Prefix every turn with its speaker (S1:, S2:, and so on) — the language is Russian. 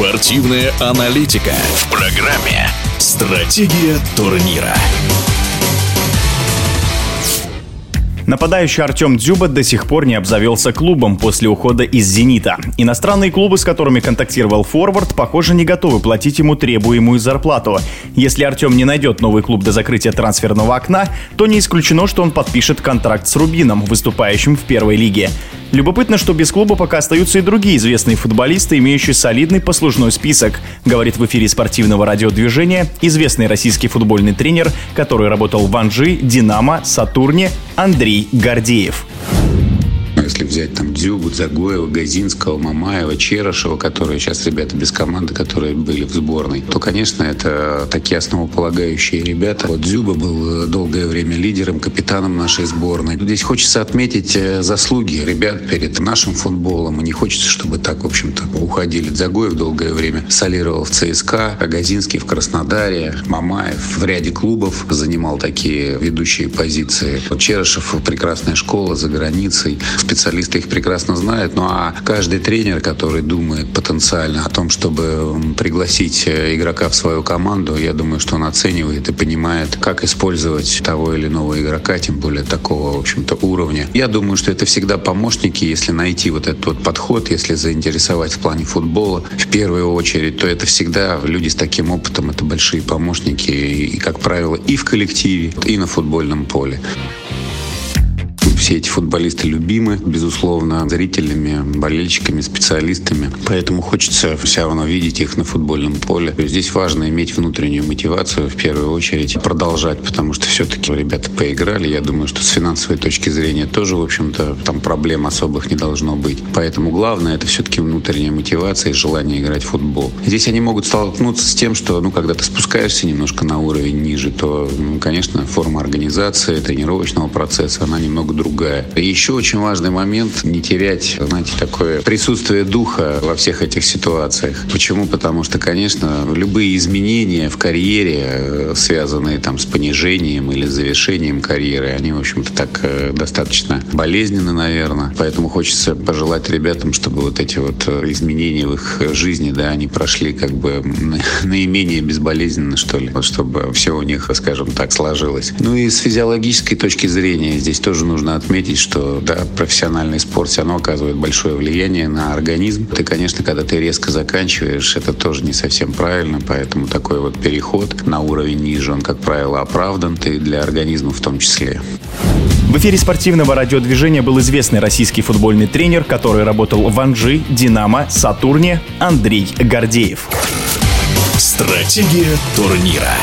S1: Спортивная аналитика в программе «Стратегия турнира».
S2: Нападающий Артем Дзюба до сих пор не обзавелся клубом после ухода из «Зенита». Иностранные клубы, с которыми контактировал форвард, похоже, не готовы платить ему требуемую зарплату. Если Артем не найдет новый клуб до закрытия трансферного окна, то не исключено, что он подпишет контракт с Рубином, выступающим в первой лиге. Любопытно, что без клуба пока остаются и другие известные футболисты, имеющие солидный послужной список, говорит в эфире спортивного радиодвижения известный российский футбольный тренер, который работал в Анжи, Динамо, Сатурне Андрей Гордеев
S3: если взять там Дзюбу, Загоева, Газинского, Мамаева, Черышева, которые сейчас ребята без команды, которые были в сборной, то, конечно, это такие основополагающие ребята. Вот Дзюба был долгое время лидером, капитаном нашей сборной. Здесь хочется отметить э, заслуги ребят перед нашим футболом. И не хочется, чтобы так, в общем-то, уходили. Загоев долгое время солировал в ЦСКА, Газинский в Краснодаре, Мамаев в ряде клубов занимал такие ведущие позиции. Черышев прекрасная школа за границей специалисты их прекрасно знают. Ну а каждый тренер, который думает потенциально о том, чтобы пригласить э, игрока в свою команду, я думаю, что он оценивает и понимает, как использовать того или иного игрока, тем более такого, в общем-то, уровня. Я думаю, что это всегда помощники, если найти вот этот вот подход, если заинтересовать в плане футбола в первую очередь, то это всегда люди с таким опытом, это большие помощники, и, как правило, и в коллективе, и на футбольном поле. Все эти футболисты любимы, безусловно, зрителями, болельщиками, специалистами. Поэтому хочется все равно видеть их на футбольном поле. Здесь важно иметь внутреннюю мотивацию в первую очередь, продолжать, потому что все-таки ребята поиграли. Я думаю, что с финансовой точки зрения тоже, в общем-то, там проблем особых не должно быть. Поэтому главное это все-таки внутренняя мотивация и желание играть в футбол. Здесь они могут столкнуться с тем, что, ну, когда ты спускаешься немножко на уровень ниже, то, ну, конечно, форма организации, тренировочного процесса, она немного другая другая. еще очень важный момент – не терять, знаете, такое присутствие духа во всех этих ситуациях. Почему? Потому что, конечно, любые изменения в карьере, э, связанные там с понижением или завершением карьеры, они, в общем-то, так э, достаточно болезненны, наверное. Поэтому хочется пожелать ребятам, чтобы вот эти вот э, изменения в их жизни, да, они прошли как бы наименее безболезненно, что ли, вот чтобы все у них, скажем так, сложилось. Ну и с физиологической точки зрения здесь тоже нужно отметить, что да, профессиональный спорт все равно оказывает большое влияние на организм. Ты, конечно, когда ты резко заканчиваешь, это тоже не совсем правильно, поэтому такой вот переход на уровень ниже, он, как правило, оправдан, и для организма в том числе.
S2: В эфире спортивного радиодвижения был известный российский футбольный тренер, который работал в Анжи, Динамо, Сатурне Андрей Гордеев.
S1: Стратегия турнира.